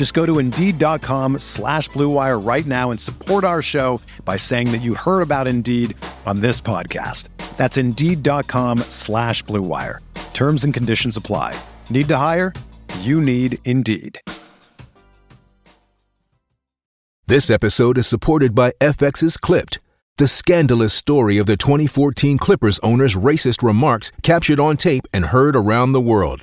Just go to Indeed.com slash BlueWire right now and support our show by saying that you heard about Indeed on this podcast. That's Indeed.com slash BlueWire. Terms and conditions apply. Need to hire? You need Indeed. This episode is supported by FX's Clipped, the scandalous story of the 2014 Clippers owner's racist remarks captured on tape and heard around the world.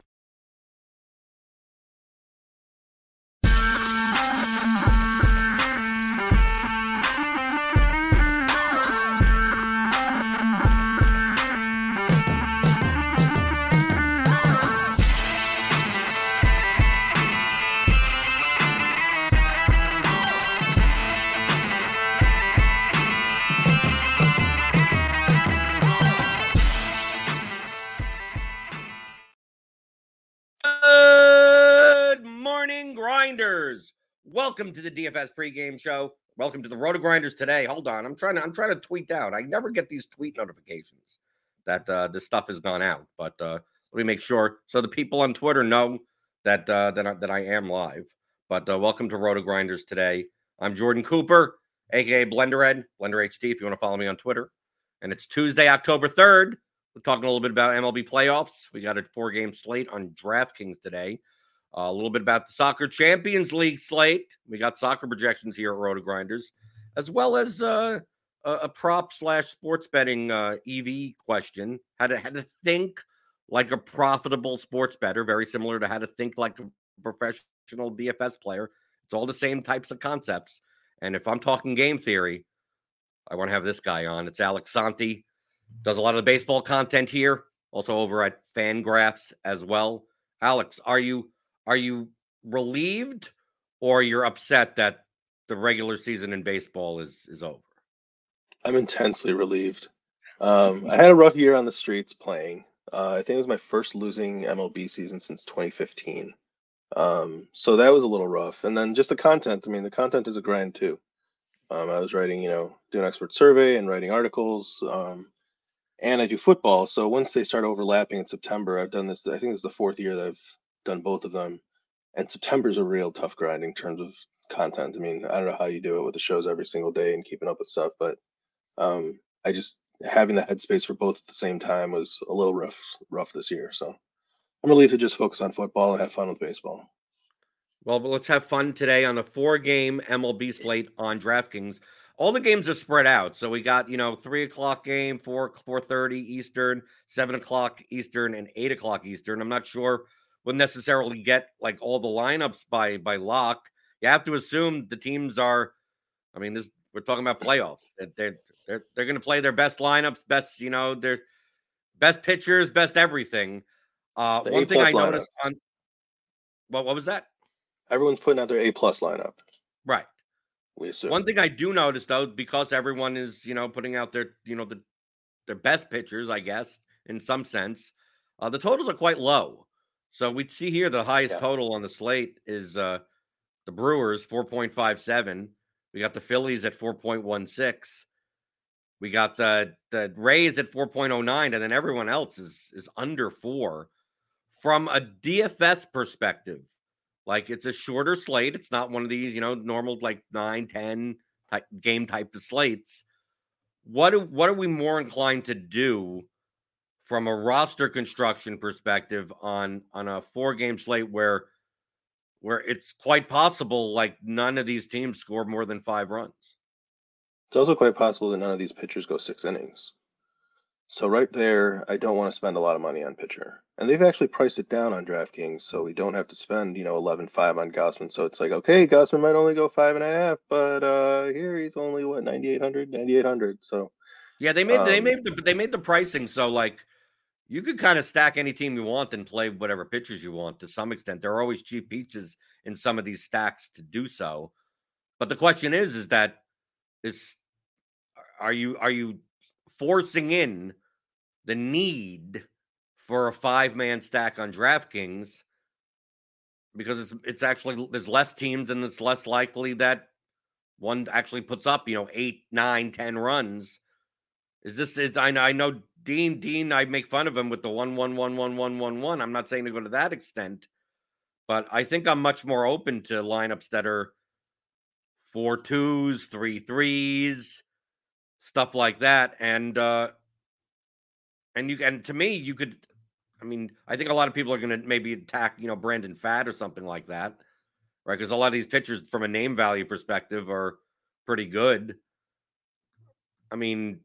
Welcome to the DFS pregame show. Welcome to the RotoGrinders today. Hold on, I'm trying to I'm trying to tweet out. I never get these tweet notifications that uh, this stuff has gone out, but uh, let me make sure so the people on Twitter know that uh, that I, that I am live. But uh, welcome to RotoGrinders today. I'm Jordan Cooper, aka Blenderhead, BlenderHD. If you want to follow me on Twitter, and it's Tuesday, October third. We're talking a little bit about MLB playoffs. We got a four game slate on DraftKings today. A little bit about the Soccer Champions League slate. We got soccer projections here at RotoGrinders, as well as uh, a, a prop slash sports betting uh, EV question. How to how to think like a profitable sports better, very similar to how to think like a professional DFS player. It's all the same types of concepts. And if I'm talking game theory, I want to have this guy on. It's Alex Sonty does a lot of the baseball content here, also over at Fangraphs as well. Alex, are you are you relieved or you're upset that the regular season in baseball is is over? I'm intensely relieved. Um, I had a rough year on the streets playing. Uh, I think it was my first losing MLB season since 2015. Um, so that was a little rough. And then just the content. I mean, the content is a grind too. Um, I was writing, you know, doing expert survey and writing articles. Um, and I do football. So once they start overlapping in September, I've done this. I think this is the fourth year that I've done both of them. And September's a real tough grind in terms of content. I mean, I don't know how you do it with the shows every single day and keeping up with stuff, but um, I just having the headspace for both at the same time was a little rough, rough this year. So I'm relieved to just focus on football and have fun with baseball. Well, but let's have fun today on the four game MLB slate on DraftKings. All the games are spread out. So we got, you know, three o'clock game, four four thirty Eastern, seven o'clock Eastern, and eight o'clock Eastern. I'm not sure we'll necessarily get like all the lineups by by lock. You have to assume the teams are. I mean, this we're talking about playoffs. They're they're they're going to play their best lineups, best you know their best pitchers, best everything. Uh, The one thing I lineup. noticed on what what was that? Everyone's putting out their A plus lineup. Right. We assume. One thing I do notice though, because everyone is, you know, putting out their, you know, the their best pitchers, I guess, in some sense, uh, the totals are quite low. So we see here the highest Yeah. total on the slate is uh the Brewers 4.57. We got the Phillies at 4.16. We got the the Rays at 4.09, and then everyone else is is under four. From a DFS perspective, like it's a shorter slate. It's not one of these, you know, normal like 9, 10 type, game type of slates. What do, what are we more inclined to do from a roster construction perspective on on a four game slate where where it's quite possible like none of these teams score more than five runs? It's also quite possible that none of these pitchers go six innings. So right there, I don't want to spend a lot of money on pitcher. And they've actually priced it down on DraftKings, so we don't have to spend, you know, eleven five on Gausman. So it's like, okay, Gausman might only go five and a half, but uh here he's only what 9800, 9800. So yeah, they made um, they made the they made the pricing so like you could kind of stack any team you want and play whatever pitchers you want to some extent. There are always cheap peaches in some of these stacks to do so. But the question is, is that is are you are you forcing in the need for a five man stack on DraftKings because it's it's actually there's less teams and it's less likely that one actually puts up you know eight nine ten runs is this is i know i know dean dean i make fun of him with the one one one one one one one i'm not saying to go to that extent but i think i'm much more open to lineups that are four twos three threes stuff like that and uh and you and to me, you could. I mean, I think a lot of people are to maybe attack, you know, Brandon Pfaadt or something like that, right? Because a lot of these pitchers, from a name value perspective, are pretty good. I mean,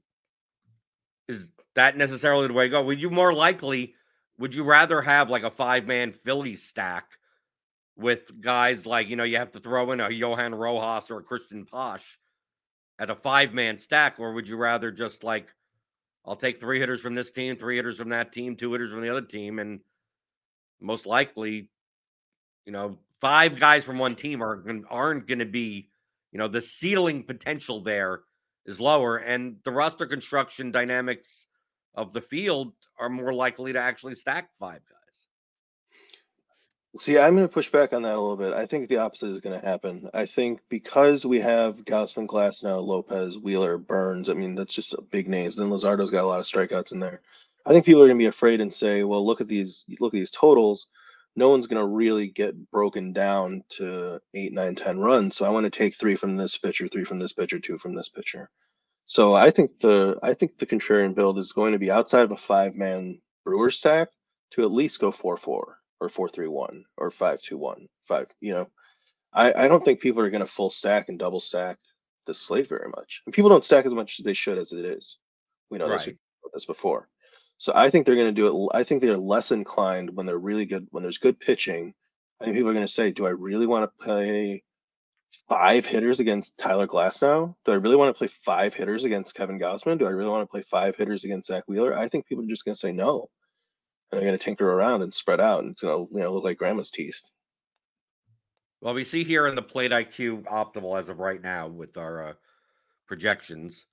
is that necessarily the way to go? Would you more likely? Would you rather have like a five man Philly stack with guys like you know you have to throw in a Johan Rojas or a Cristian Pache at a five man stack, or would you rather just like I'll take three hitters from this team, three hitters from that team, two hitters from the other team, and most likely, you know, five guys from one team are aren't going to be, you know, the ceiling potential there is lower, and the roster construction dynamics of the field are more likely to actually stack five guys. See, I'm going to push back on that a little bit. I think the opposite is going to happen. I think because we have Gausman, Glasnow, Lopez, Wheeler, Burnes. I mean, that's just big names. Then Luzardo's got a lot of strikeouts in there. I think people are going to be afraid and say, "Well, look at these, look at these totals. No one's going to really get broken down to eight, nine, ten runs. So I want to take three from this pitcher, three from this pitcher, two from this pitcher." So I think the I think the contrarian build is going to be outside of a five man Brewer stack to at least go four four or four three one or five two one five. You know, I I don't think people are going to full stack and double stack the slate very much, and people don't stack as much as they should as it is. We know right. this, this before. So I think they're going to do it. I think they're less inclined when they're really good, when there's good pitching. I think people are going to say, do I really want to play five hitters against Tyler Glasnow? Do I really want to play five hitters against Kevin Gausman? Do I really want to play five hitters against Zack Wheeler? I think people are just going to say no and they're going to tinker around and spread out, and it's going to you know look like grandma's teeth. Well, we see here in the PlateIQ optimal as of right now with our uh, projections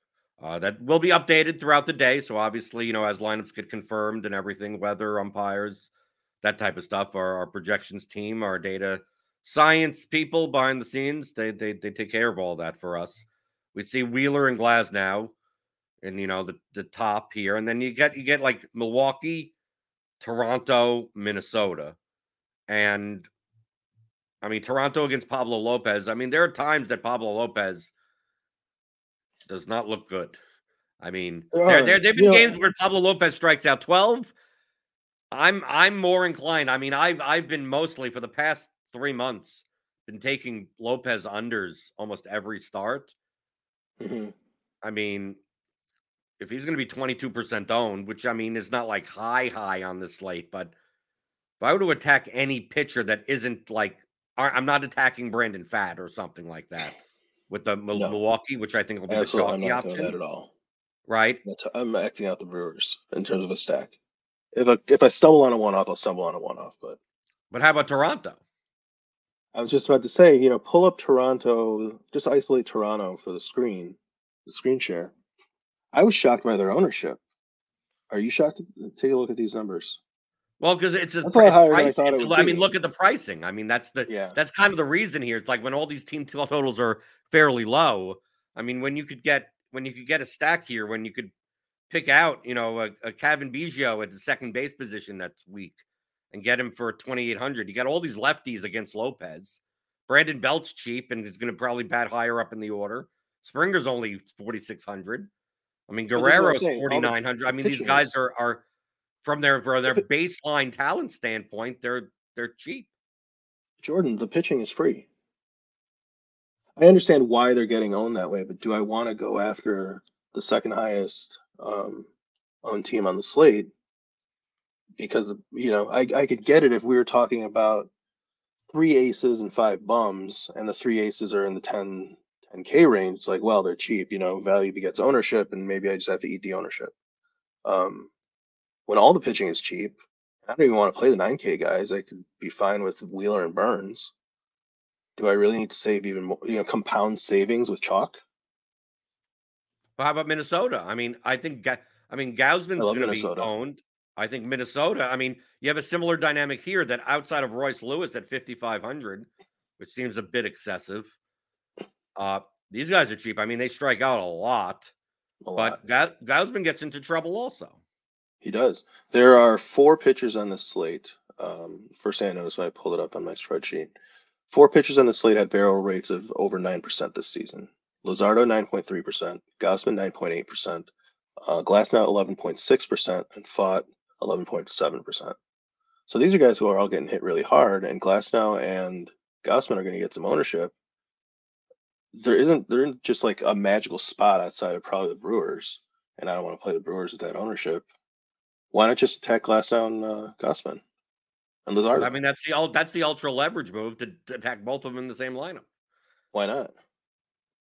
uh, that will be updated throughout the day. So obviously, you know, as lineups get confirmed and everything, weather, umpires, that type of stuff, our, our projections team, our data science people behind the scenes, they, they they take care of all that for us. We see Wheeler and Glasnow, and you know the the top here, and then you get you get like Milwaukee, Toronto, Minnesota. And I mean, Toronto against Pablo Lopez. I mean, there are times that Pablo Lopez does not look good. I mean, there, there, have been games where Pablo Lopez strikes out 12. I'm I'm more inclined. I mean, I've I've been mostly for the past three months been taking Lopez unders almost every start. Mm-hmm. I mean, if he's going to be 22% owned, which I mean is not like high, high on the slate, but if I were to attack any pitcher that isn't like, I'm not attacking Brandon Pfaadt or something like that with the no. Milwaukee, which I think will be Absolutely, the chalky option. That at all. Right. I'm acting out the Brewers in terms of a stack. If I if I stumble on a one off, I'll stumble on a one off. But but how about Toronto? I was just about to say, you know, pull up Toronto, just isolate Toronto for the screen, the screen share I was shocked by their ownership. Are you shocked? Take a look at these numbers. Well, because it's a it's price. I, I mean, look at the pricing. I mean, that's the yeah. that's kind of the reason here. It's like when all these team totals are fairly low. I mean, when you could get when you could get a stack here, when you could pick out, you know, a, a Cavan Biggio at the second base position that's weak and get him for 2,800. You got all these lefties against Lopez. Brandon Belt's cheap and is going to probably bat higher up in the order. Springer's only 4,600. I mean, But that's Guerrero's all the 4,900. I mean, these guys are are from their from their baseline talent standpoint, they're they're cheap. Jordan, the pitching is free. I understand why they're getting owned that way, but do I want to go after the second highest um, owned team on the slate? Because you know, I I could get it if we were talking about three aces and five bums, and the three aces are in the 10 10k range. It's like, well, they're cheap, you know, value begets ownership, and maybe I just have to eat the ownership. Um, when all the pitching is cheap, I don't even want to play the 9K guys. I could be fine with Wheeler and Burnes. Do I really need to save even more, you know, compound savings with chalk? But how about Minnesota? I mean, I think I mean Gausman's going to be owned. I think Minnesota. I mean, you have a similar dynamic here that outside of Royce Lewis at 5,500, which seems a bit excessive. Uh, these guys are cheap. I mean, they strike out a lot, A lot. but Gausman gets into trouble also. He does. There are four pitchers on the slate. Um, I noticed when I pulled it up on my spreadsheet. Four pitchers on the slate had barrel rates of over 9% this season. Luzardo, 9.3%, Gausman, 9.8%, uh, Glasnow, 11.6%, and Pfaadt, 11.7%. So these are guys who are all getting hit really hard, and Glasnow and Gausman are going to get some ownership. There isn't, there isn't just like a magical spot outside of probably the Brewers, and I don't want to play the Brewers with that ownership. Why not just attack Glasnow and uh, Gausman and Luzardo? I mean, that's the that's the ultra leverage move to, to attack both of them in the same lineup. Why not?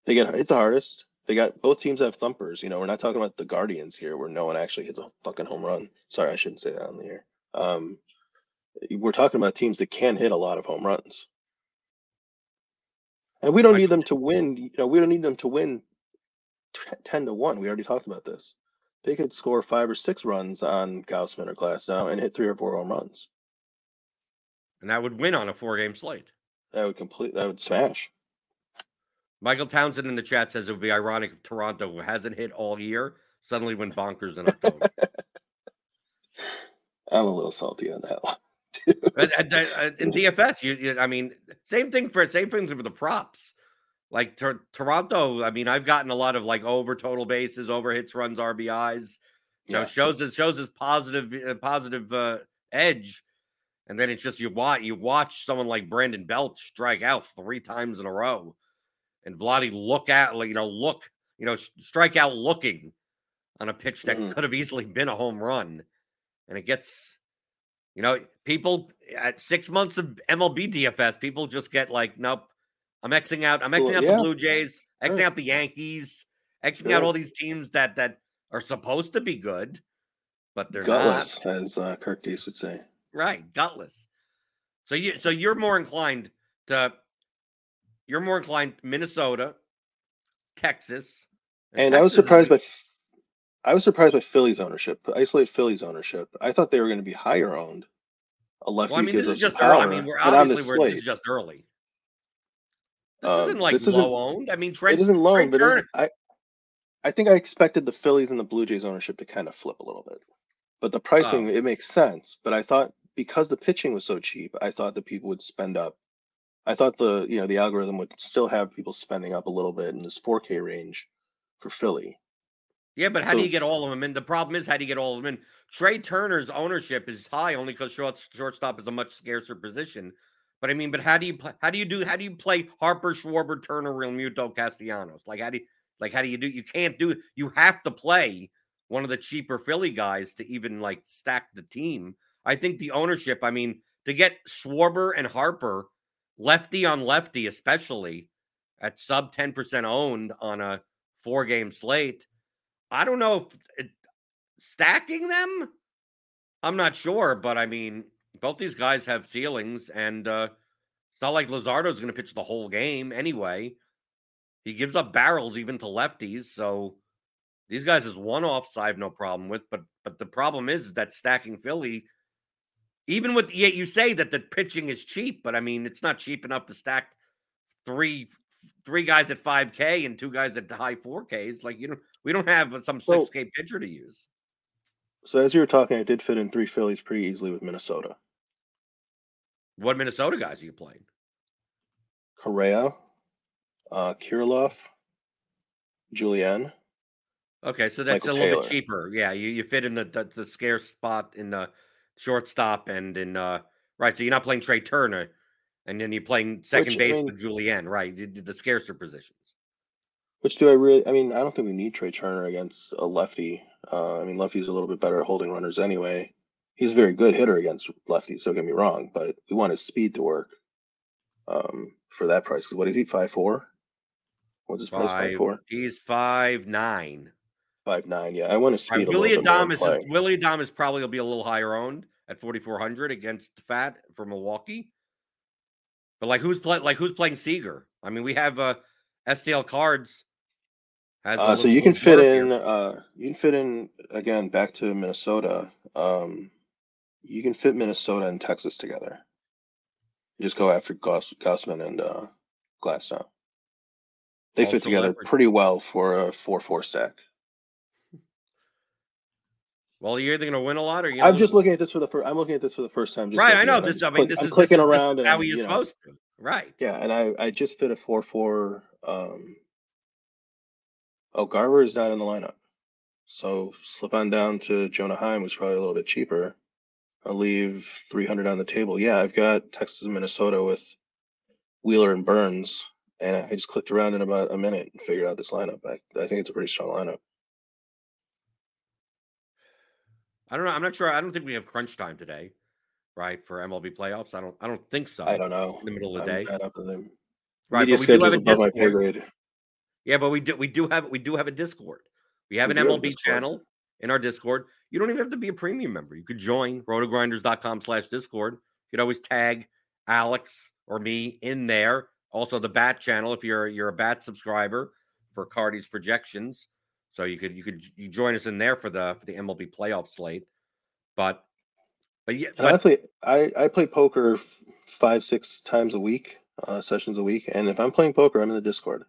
They get hit the hardest. They got both teams have thumpers. You know, we're not talking about the Guardians here, where no one actually hits a fucking home run. Sorry, I shouldn't say that on the air. Um, we're talking about teams that can hit a lot of home runs, and we don't need them to win. You know, we don't need them to win t- ten to one. We already talked about this. They could score five or six runs on Gausman or Glasnow and hit three or four home runs. And that would win on a four game slate. That would complete. That would smash. Michael Townsend in the chat says it would be ironic if Toronto, who hasn't hit all year, suddenly went bonkers in October. I'm a little salty on that one. But, uh, uh, in DFS, you, you, I mean, same thing for same thing for the props. Like Tor- Toronto, I mean, I've gotten a lot of like over total bases, over hits, runs, RBIs. You know, shows his shows his positive uh, positive uh, edge, and then it's just you watch you watch someone like Brandon Belt strike out three times in a row, and Vladdy look at like you know look you know s- strike out looking on a pitch that Mhm. could have easily been a home run, and it gets you know people at six months of MLB DFS, people just get like nope, I'm xing out I'm xing out yeah. the Blue Jays, xing Sure. out the Yankees, xing out all these teams that that are supposed to be good, but they're Gutless, not. as uh, Kirk Dees would say. Right, gutless. So you so you're more inclined to you're more inclined Minnesota, Texas, And I was surprised by, I was surprised by Philly's ownership. Isolate Philly's ownership. I thought they were going to be higher owned. A lefty Well, I mean, this is just early. I mean, we're obviously we're, this is just early. This Um, isn't like this low owned. I mean, Trent it isn't low, but Turner- I, I think I expected the Phillies and the Blue Jays ownership to kind of flip a little bit. But the pricing, Oh. it makes sense. But I thought because the pitching was so cheap, I thought that people would spend up. I thought the you know the algorithm would still have people spending up a little bit in this 4K range for Philly. Yeah, but how So do you get all of them in? The problem is, how do you get all of them in? Trey Turner's ownership is high only because short, shortstop is a much scarcer position. But I mean, but how do you play? How do you do? How do you play Harper, Schwarber, Turner, Realmuto, Castellanos? Like how do you like how do you do? You can't do. You have to play one of the cheaper Philly guys to even like stack the team. I think the ownership. I mean, to get Schwarber and Harper, lefty on lefty, especially at sub ten percent owned on a four game slate. I don't know if it, stacking them. I'm not sure, but I mean, both these guys have ceilings, and uh, it's not like Luzardo's going to pitch the whole game anyway. He gives up barrels even to lefties, so these guys is one offs I have no problem with. But but the problem is, is that stacking Philly, even with yet you say that the pitching is cheap, but I mean it's not cheap enough to stack three three guys at 5K and two guys at high 4Ks. Like you know, we don't have some 6K pitcher to use. So as you were talking, I did fit in three Phillies pretty easily with Minnesota. What Minnesota guys are you playing? Correa, uh, Kirilloff, Julien. Okay, so that's Michael a little Taylor. bit cheaper. Yeah, you, you fit in the, the the scarce spot in the shortstop and in uh right. So you're not playing Trey Turner, and then you're playing second Which, I base mean- with Julien, right? The, the scarcer positions. Which do I really? I mean, I don't think we need Trey Turner against a lefty. Uh, I mean, lefty's a little bit better at holding runners anyway. He's a very good hitter against lefties. Don't get me wrong, but we want his speed to work. Um, for that price, because what is he? Five four. What's his price? Five Five, four. he's five nine. Five nine. Yeah, I want to Right, speed. a Willie little bit more in Adames is Willy Adames probably will be a little higher owned at 4400 against Pfaadt for Milwaukee. But like who's playing like who's playing Seager? I mean, we have uh STL cards Uh, so you can fit in. here. Uh, you can fit in again back to Minnesota. Um, you can fit Minnesota and Texas together. You just go after Goss, Gausman and uh, Glasnow. They All fit together pretty well for a four-four stack. Well, you're either gonna win a lot or you're I'm just looking at this for the first. I'm looking at this for the first time. Just right. I know at it. I'm this. just I mean, this I'm is clicking this is- around and how you're you know, supposed to. Right. Yeah, and I I just fit a four-four. Um, oh, Garver is not in the lineup, so slip on down to Jonah Heim, was probably a little bit cheaper. I'll leave 300 on the table. Yeah, I've got Texas and Minnesota with Wheeler and Burnes, and I just clicked around in about a minute and figured out this lineup. I, I think it's a pretty strong lineup. I don't know. I'm not sure. I don't think we have crunch time today, right? For MLB playoffs. I don't I don't think so. I don't know. in the middle of the I'm day. to. Right, Media but we do have a above my pay Discord. grade. Yeah, but we do we do have we do have a Discord. We have We an MLB channel in our Discord. You don't even have to be a premium member. You could join rotogrinders.com slash Discord. You could always tag Alex or me in there. Also the Bat channel if you're you're a Bat subscriber for Carty's projections. So you could you could you join us in there for the for the MLB playoff slate. But but yeah, but honestly, I, I play poker f- five, six times a week, uh, sessions a week. And if I'm playing poker, I'm in the Discord.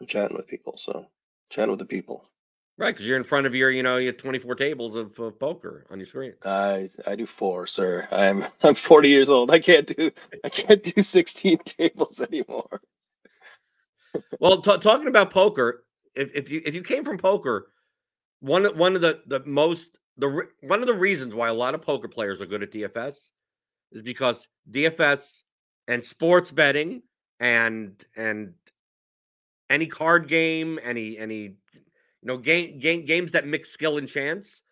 I'm chatting with people. So chatting with the people. Right, because you're in front of your, you know, you have 24 tables of, of poker on your screen. I I do four, sir. I'm I'm 40 years old. I can't do I can't do 16 tables anymore. Well, ta talking about poker, if, if you if you came from poker, one of- one of the the most the one of the reasons why a lot of poker players are good at DFS is because DFS and sports betting and and any card game, any any you know game, game games that mix skill and chance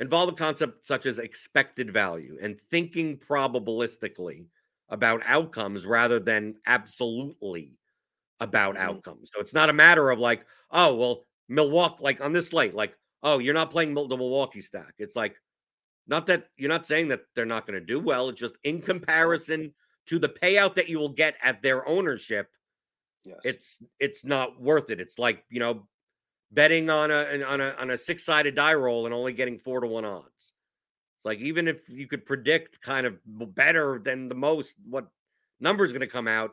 involve a concept such as expected value and thinking probabilistically about outcomes rather than absolutely about Mhm. outcomes. So it's not a matter of like, oh, well, Milwaukee, like on this slate, like, oh, you're not playing the Milwaukee stack. It's like, not that you're not saying that they're not going to do well. It's just in comparison to the payout that you will get at their ownership, Yes. it's it's not worth it. It's like you know, betting on a on a on a six sided die roll and only getting four to one odds. It's like even if you could predict kind of better than the most what number is going to come out,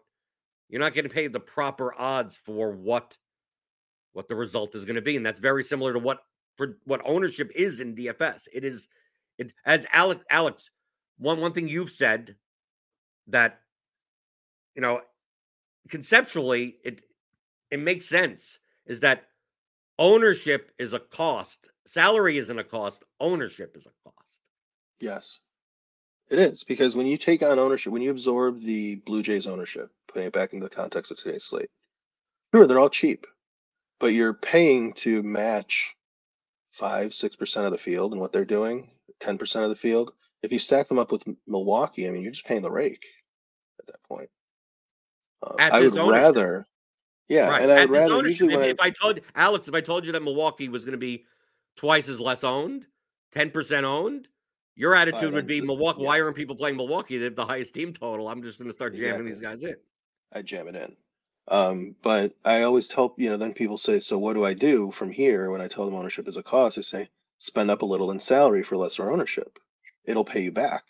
you're not getting paid the proper odds for what what the result is going to be, and that's very similar to what for what ownership is in DFS. It is it as Alex Alex one one thing you've said that you know conceptually it it makes sense is that ownership is a cost salary isn't a cost ownership is a cost Yes. It is because when you take on ownership, when you absorb the Blue Jays ownership, putting it back into the context of today's slate, sure, they're all cheap, but you're paying to match five, six percent of the field and what they're doing, ten percent of the field. If you stack them up with Milwaukee, I mean, you're just paying the rake at that point. Uh, I would ownership. rather, yeah, right and I'd At rather usually if, I, if i told alex if i told you that milwaukee was going to be twice as less owned 10% owned your attitude would be milwaukee yeah. why aren't people playing milwaukee they have the highest team total i'm just going to start jamming these guys in I jam it in. Um, but I always tell you know, then people say, so what do I do from here? When I tell them ownership is a cost, I say, spend up a little in salary for lesser ownership. It'll pay you back.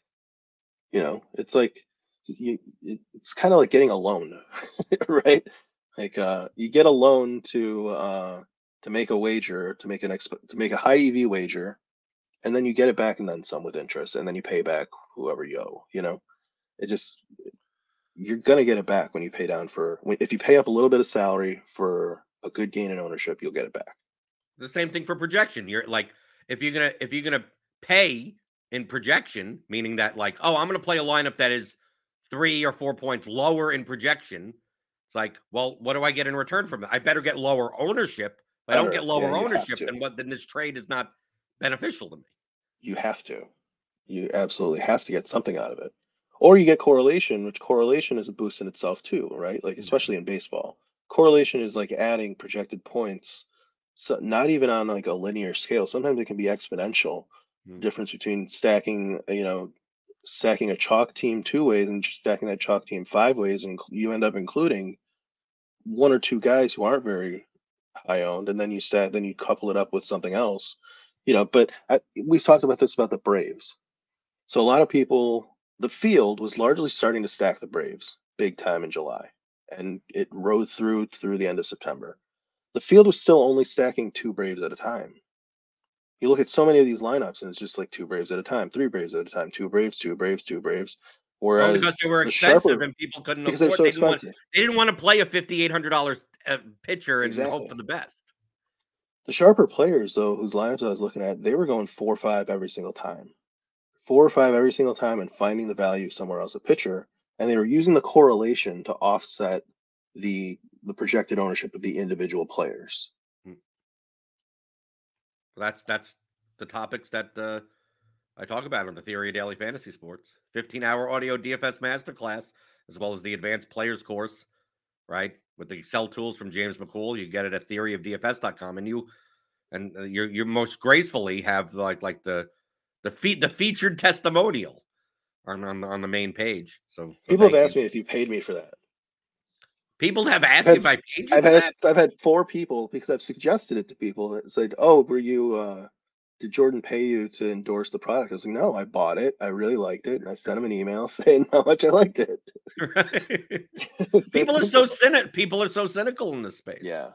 You know, it's like you, it, it's kind of like getting a loan, right? Like uh, you get a loan to uh, to make a wager, to make an exp- to make a high EV wager, and then you get it back and then some with interest, and then you pay back whoever you owe. You know, it just you're gonna get it back when you pay down for if you pay up a little bit of salary for a good gain in ownership, you'll get it back. The same thing for projection. You're like if you're gonna if you're gonna pay in projection, meaning that like, oh, I'm gonna play a lineup that is three or four points lower in projection. It's like, well, what do I get in return from it? I better get lower ownership. If I don't get lower yeah, ownership, then what then this trade is not beneficial to me. You have to. You absolutely have to get something out of it. Or you get correlation, which correlation is a boost in itself too, right? Like mm-hmm. especially in baseball. Correlation is like adding projected points. So not even on like a linear scale. Sometimes it can be exponential. Mm-hmm. Difference between stacking, you know, stacking a chalk team two ways and just stacking that chalk team five ways, and you end up including one or two guys who aren't very high owned, and then you stack, then you couple it up with something else, you know. But I, we've talked about this about the Braves. So a lot of people, the field was largely starting to stack the Braves big time in July, and it rode through through the end of September. The field was still only stacking two Braves at a time. You look at so many of these lineups, and it's just like two Braves at a time, three Braves at a time, two Braves, two Braves, two Braves. Whereas well, because they were expensive sharper, and people couldn't afford. So they, didn't want, they didn't want to play a fifty-eight hundred dollars uh, pitcher and exactly. hope for the best. The sharper players, though, whose lineups I was looking at, they were going four or five every single time four or five every single time and finding the value somewhere else a pitcher and they were using the correlation to offset the the projected ownership of the individual players. That's that's the topics that uh, i talk about on the theory of daily fantasy sports 15 hour audio dfs masterclass as well as the advanced players course right with the excel tools from james mccool you get it at theoryofdfs.com and you and uh, you you most gracefully have like like the the feed the featured testimonial on on, on the main page. So, so people have asked you. me if you paid me for that. People have asked I've, if I paid you. I've had that? I've had four people because I've suggested it to people that said, "Oh, were you? uh Did Jordan pay you to endorse the product?" I was like, "No, I bought it. I really liked it, and I sent him an email saying how much I liked it." Right. people are so cynical. People are so cynical in this space. Yeah,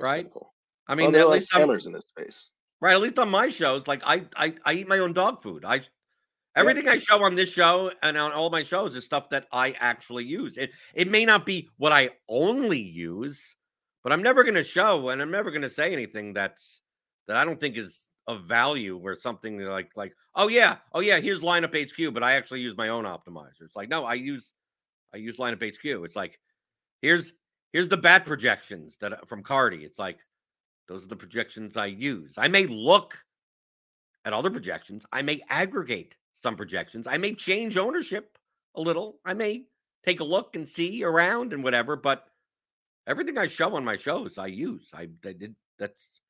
right. Cynical. I mean, well, at least scammers in this space. Right. At least on my shows, like I I, I eat my own dog food. I everything yeah. I show on this show and on all my shows is stuff that I actually use. It it may not be what I only use, but I'm never gonna show and I'm never gonna say anything that's that I don't think is of value or something like like oh yeah oh yeah here's lineup HQ but I actually use my own optimizer. It's like no I use I use lineup HQ. It's like here's here's the bat projections that uh, from Carty. It's like those are the projections I use. I may look at other projections. I may aggregate some projections. I may change ownership a little. I may take a look and see around and whatever, but everything I show on my shows I use. I, I did that's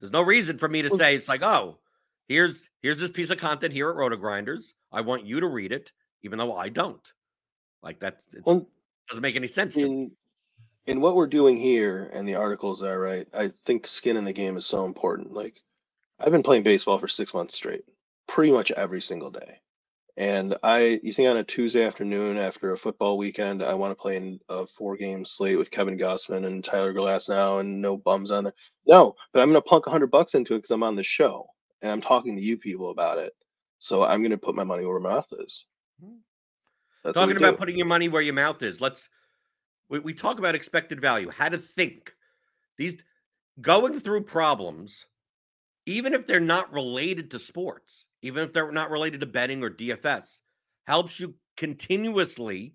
there's no reason for me to say it's like, oh, here's here's this piece of content here at RotoGrinders. I want you to read it, even though I don't. Like that well, doesn't make any sense in, in what we're doing here and the articles are right, I think skin in the game is so important. Like I've been playing baseball for six months straight, pretty much every single day. And I, you think on a Tuesday afternoon after a football weekend, I want to play in a four game slate with Kevin Gausman and Tyler Glasnow and no bums on there. No, but I'm going to plunk hundred bucks into it because I'm on the show and I'm talking to you people about it. So I'm going to put my money where my mouth is. Hmm. That's Talking about putting your money where your mouth is. Let's we, we talk about expected value, how to think. These going through problems, even if they're not related to sports, even if they're not related to betting or DFS, helps you continuously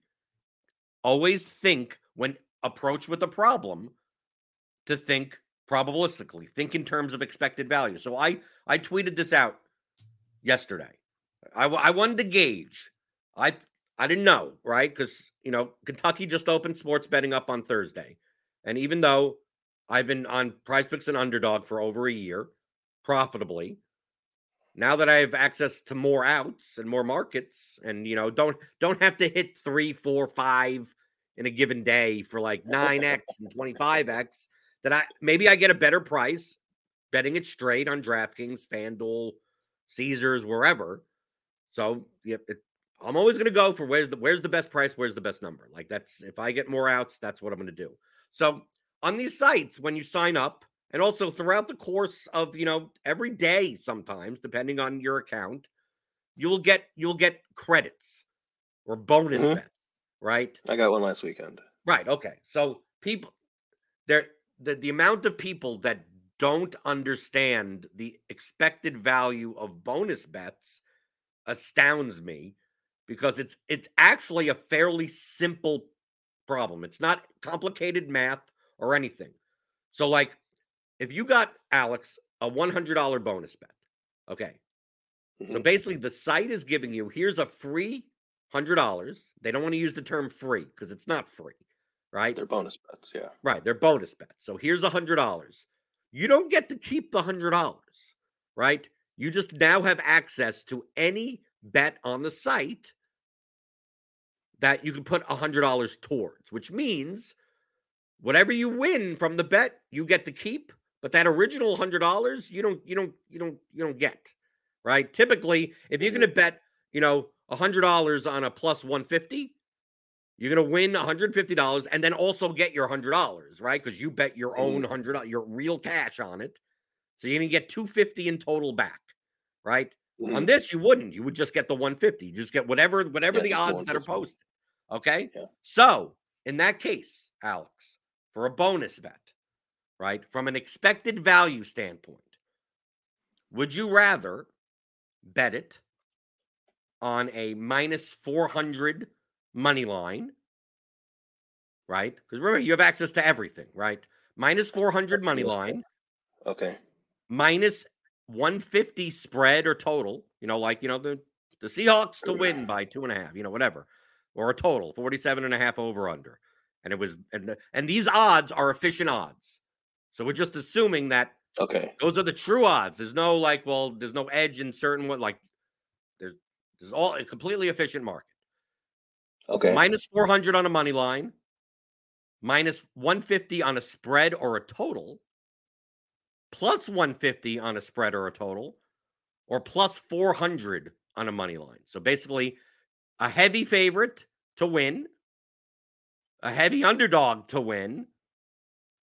always think when approached with a problem to think probabilistically, think in terms of expected value. So I I tweeted this out yesterday. I, I wanted to gauge. I I didn't know, right? Because, you know, Kentucky just opened sports betting up on Thursday. And even though I've been on PrizePicks and underdog for over a year profitably, now that I have access to more outs and more markets and, you know, don't don't have to hit three, four, five in a given day for like 9x and 25x, that I maybe I get a better price betting it straight on DraftKings, FanDuel, Caesars, wherever. So yep, it, I'm always going to go for where's the where's the best price, where's the best number. Like that's if I get more outs, that's what I'm going to do. So on these sites, when you sign up, and also throughout the course of you know every day, sometimes depending on your account, you'll get you'll get credits or bonus mm-hmm. bets, right? I got one last weekend. Right. Okay. So people, there the, the amount of people that don't understand the expected value of bonus bets astounds me because it's it's actually a fairly simple problem. It's not complicated math or anything. So like if you got Alex a $100 bonus bet, okay? Mm-hmm. So basically the site is giving you here's a free $100. They don't want to use the term free because it's not free, right? They're bonus bets, yeah. Right, they're bonus bets. So here's a $100. You don't get to keep the $100, right? You just now have access to any bet on the site that you can put $100 towards, which means whatever you win from the bet, you get to keep, but that original $100, you don't you don't you don't you don't get. Right? Typically, if you're going to bet, you know, $100 on a plus 150, you're going to win $150 and then also get your $100, right? Cuz you bet your own 100 mm-hmm. your real cash on it. So you're going to get 250 in total back, right? Mm-hmm. On this, you wouldn't. You would just get the 150. You just get whatever whatever yeah, the odds that are posted. Okay. Yeah. So in that case, Alex, for a bonus bet, right, from an expected value standpoint, would you rather bet it on a minus 400 money line, right? Because remember, you have access to everything, right? Minus 400 money line. Okay. Minus 150 spread or total, you know, like, you know, the, the Seahawks to win by two and a half, you know, whatever, or a total 47 and a half over under. And it was, and, and these odds are efficient odds. So we're just assuming that okay, those are the true odds. There's no like, well, there's no edge in certain what like there's there's all a completely efficient market. Okay. Minus 400 on a money line, minus 150 on a spread or a total, plus 150 on a spread or a total, or plus 400 on a money line. So basically, a heavy favorite to win, a heavy underdog to win,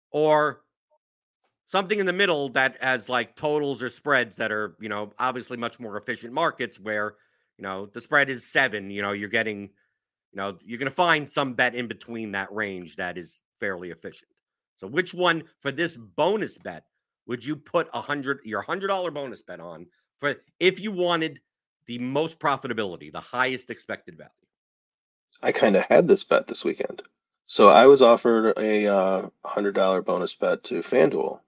or something in the middle that has like totals or spreads that are, you know, obviously much more efficient markets where, you know, the spread is seven, you know, you're getting, you know, you're going to find some bet in between that range that is fairly efficient. So which one for this bonus bet would you put a hundred your hundred dollar bonus bet on for if you wanted the most profitability, the highest expected value? I kind of had this bet this weekend. So I was offered a uh, hundred dollar bonus bet to FanDuel,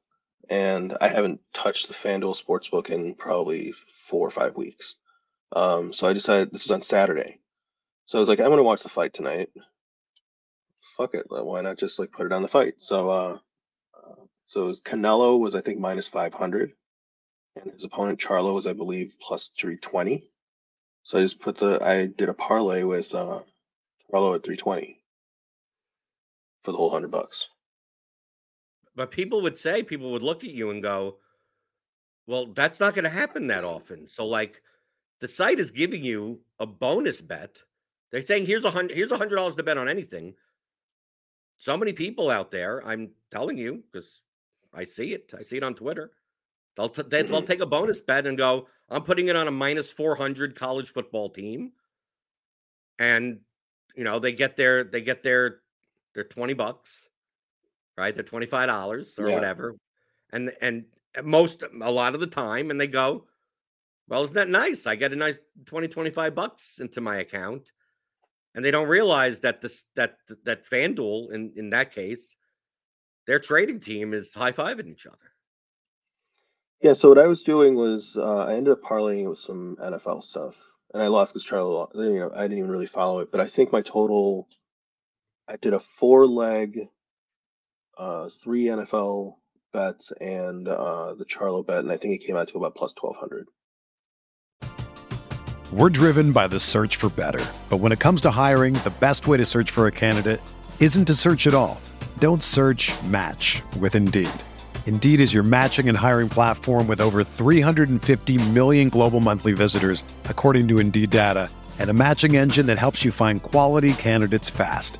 and I haven't touched the FanDuel sportsbook in probably four or five weeks. Um, so I decided this was on Saturday. So I was like, I'm gonna watch the fight tonight. Fuck it, why not just like put it on the fight? So uh, so was Canelo was I think minus five hundred, and his opponent Charlo was I believe plus three twenty. So I just put the I did a parlay with uh, Charlo at three twenty for the whole hundred bucks. But people would say people would look at you and go, "Well, that's not going to happen that often." So like, the site is giving you a bonus bet. They're saying here's a hundred here's a hundred dollars to bet on anything. So many people out there, I'm telling you, because I see it. I see it on Twitter. They'll t- they'll mm-hmm. take a bonus bet and go, I'm putting it on a minus 400 college football team. And you know, they get their they get their their 20 bucks, right? They're $25 or yeah. whatever. And and most a lot of the time and they go, well, isn't that nice? I get a nice 20 25 bucks into my account. And they don't realize that this that that FanDuel in in that case their trading team is high fiving each other. Yeah, so what I was doing was uh, I ended up parlaying with some NFL stuff, and I lost because Charlie, you know, I didn't even really follow it, but I think my total, I did a four leg, uh, three NFL bets and uh, the Charlo bet, and I think it came out to about plus twelve hundred. We're driven by the search for better, but when it comes to hiring, the best way to search for a candidate isn't to search at all. Don't search match with Indeed. Indeed is your matching and hiring platform with over 350 million global monthly visitors, according to Indeed data, and a matching engine that helps you find quality candidates fast.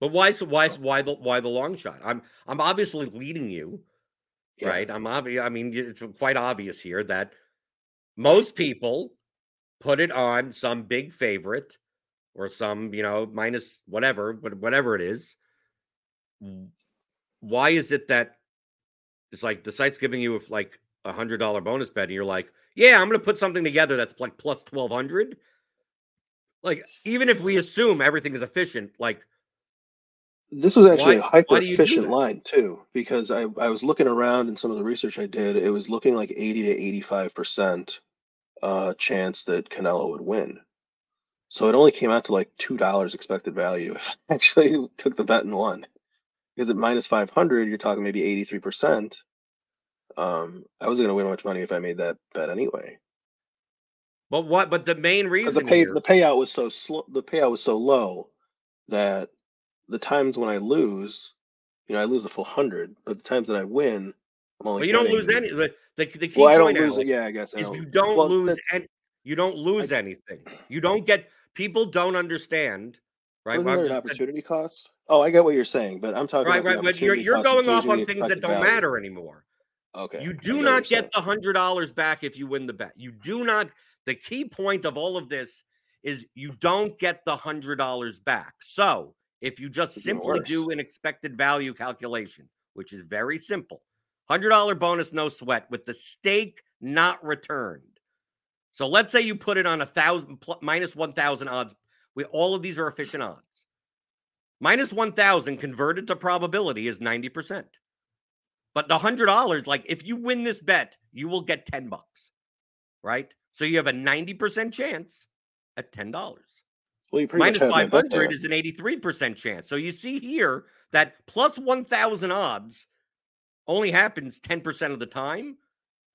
But why? So why? Why the why the long shot? I'm I'm obviously leading you, Yeah. right? I'm obvious. I mean, it's quite obvious here that most people put it on some big favorite or some you know minus whatever, but whatever it is. Why is it that it's like the site's giving you like a hundred dollar bonus bet, and you're like, yeah, I'm going to put something together that's like plus twelve hundred. Like even if we assume everything is efficient, like This was actually Why- a hyper why do you do efficient line too, because I, I was looking around in some of the research I did, it was looking like 80 to 85 percent uh chance that Canelo would win. So it only came out to like two dollars expected value if I actually took the bet and won. Because at minus five hundred, you're talking maybe 83 percent. Um, I wasn't gonna win much money if I made that bet anyway. But what? But the main reason the pay here, the payout was so slow the payout was so low that the times when I lose, you know, I lose the full hundred, but the times that I win, I'm only but you don't lose any. The, the, the key Well, I don't lose it. Yeah, I guess I don't. you don't well, lose any. You don't lose anything. You don't get. People don't understand, right? Well, there an opportunity cost? Oh, I get what you're saying, but I'm talking right, right. But you're you're going off on things that don't value. matter anymore. Okay. You do not get the hundred dollars back if you win the bet. You do not. The key point of all of this is you don't get the hundred dollars back. So if you just simply worse. do an expected value calculation, which is very simple, hundred dollar bonus, no sweat, with the stake not returned. So let's say you put it on a thousand minus one thousand odds. We all of these are efficient odds. Minus one thousand converted to probability is ninety percent. But the hundred dollars, like if you win this bet, you will get 10 bucks. Right? So you have a 90% chance at $10. Well, Minus much had my bet 500 is an 83% chance. So you see here that plus 1000 odds only happens 10% of the time,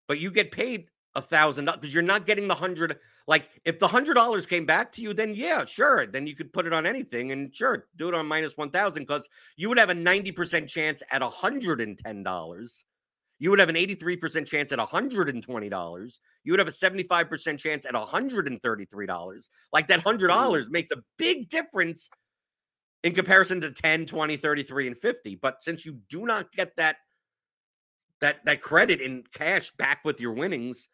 but you get paid a thousand because you're not getting the hundred. Like if the hundred dollars came back to you, then yeah, sure. Then you could put it on anything and sure, do it on minus one thousand because you would have a 90% chance at $110. You would have an 83% chance at $120. You would have a 75% chance at $133. Like that $100 makes a big difference in comparison to 10, 20, 33 and 50. But since you do not get that that that credit in cash back with your winnings,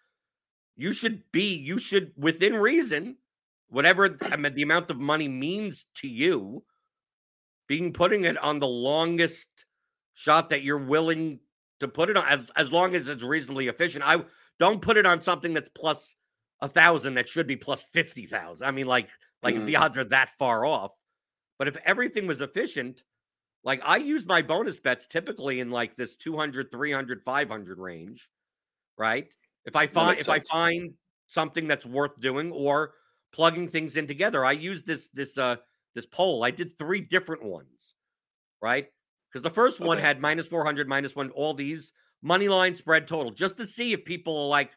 you should be you should within reason whatever I mean, the amount of money means to you being putting it on the longest shot that you're willing to put it on as, as long as it's reasonably efficient. I don't put it on something that's plus a thousand that should be plus fifty thousand. I mean, like like if Mhm. the odds are that far off. But if everything was efficient, like I use my bonus bets typically in like this 200, 300, 500 range, right? If I find if I find something that's worth doing or plugging things in together, I use this this uh this poll. I did three different ones, right? Because the first one had minus 400, minus one, all these money line spread total, just to see if people are like,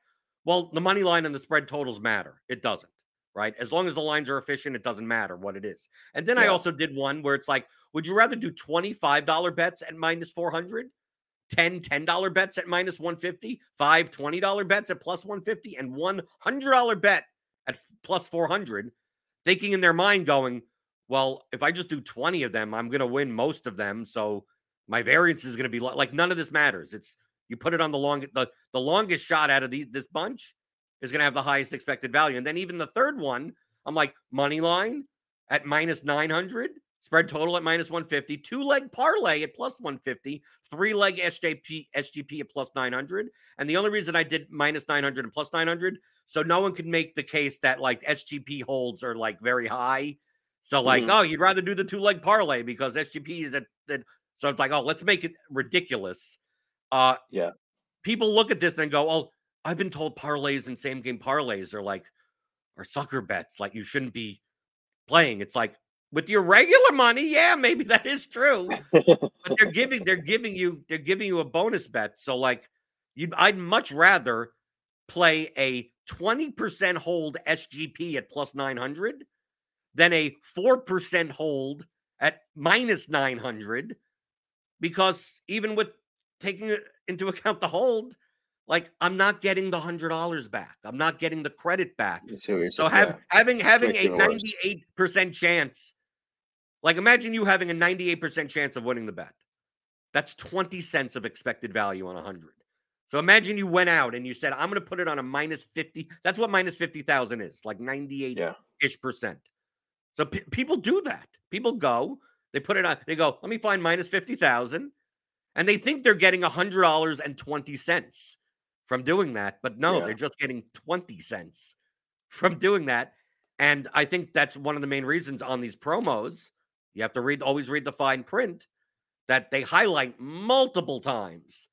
well, the money line and the spread totals matter. It doesn't, right? As long as the lines are efficient, it doesn't matter what it is. And then I also did one where it's like, would you rather do $25 bets at minus 400? 10 $10 bets at minus 150, five $20 bets at plus 150, and $100 bet at plus 400, thinking in their mind, going, well, if I just do 20 of them, I'm going to win most of them. So my variance is going to be li- like none of this matters. It's you put it on the long the, the longest shot out of these this bunch is going to have the highest expected value. And then even the third one, I'm like, money line at minus 900, spread total at minus 150, two leg parlay at plus 150, three leg SJP, SGP at plus 900. And the only reason I did minus 900 and plus 900, so no one can make the case that like SGP holds are like very high. So, like, Mhm. oh, you'd rather do the two leg parlay because SGP is at, at so it's like, oh, let's make it ridiculous. Uh Yeah. people look at this and go, Oh, I've been told parlays and same game parlays are like are sucker bets. Like you shouldn't be playing. It's like with your regular money, yeah, maybe that is true. but they're giving they're giving you they're giving you a bonus bet. So like you I'd much rather play a 20% hold SGP at plus 900 than a 4% hold at minus 900 because even with taking it into account the hold like i'm not getting the $100 back. I'm not getting the credit back. I see what you're so have, having having Makes a 98% chance like imagine you having a 98% chance of winning the bet. That's 20 cents of expected value on a 100 so imagine you went out and you said i'm going to put it on a minus 50 that's what minus 50000 is like 98 Yeah. ish percent so pe- people do that people go they put it on they go let me find minus 50000 and they think they're getting $100.20 from doing that but no Yeah. they're just getting 20 cents from doing that and i think that's one of the main reasons on these promos you have to read always read the fine print that they highlight multiple times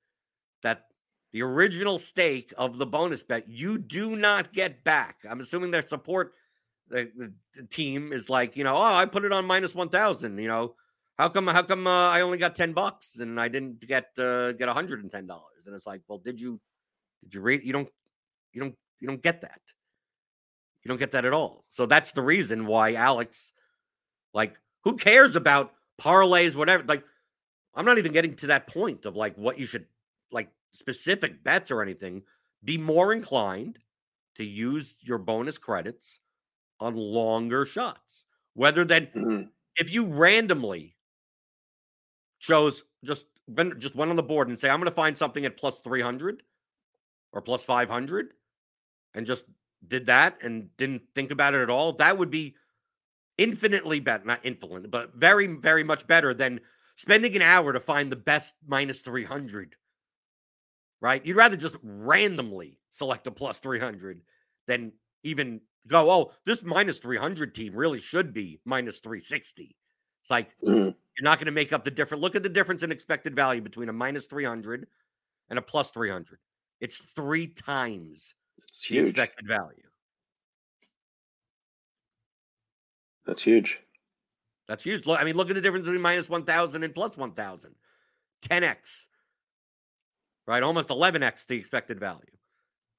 that the original stake of the bonus bet you do not get back i'm assuming their support the, the, the team is like you know oh i put it on minus 1000 you know how come how come uh, i only got 10 bucks and i didn't get uh, get 110 dollars? And it's like well did you did you read you don't you don't you don't get that. You don't get that at all. So that's the reason why alex like who cares about parlays whatever like i'm not even getting to that point of like what you should like specific bets or anything. Be more inclined to use your bonus credits on longer shots whether than Mhm. if you randomly chose just just went on the board and say I'm going to find something at plus 300 or plus 500 and just did that and didn't think about it at all that would be infinitely better not infinite but very very much better than spending an hour to find the best minus 300 right you'd rather just randomly select a plus 300 than even go oh this minus 300 team really should be minus 360 it's like Mhm. you're not going to make up the difference. Look at the difference in expected value between a minus 300 and a plus 300. It's three times the huge. expected value. That's huge. That's huge. Look, I mean, look at the difference between minus 1,000 and plus 1,000. 10x, right? Almost 11x the expected value.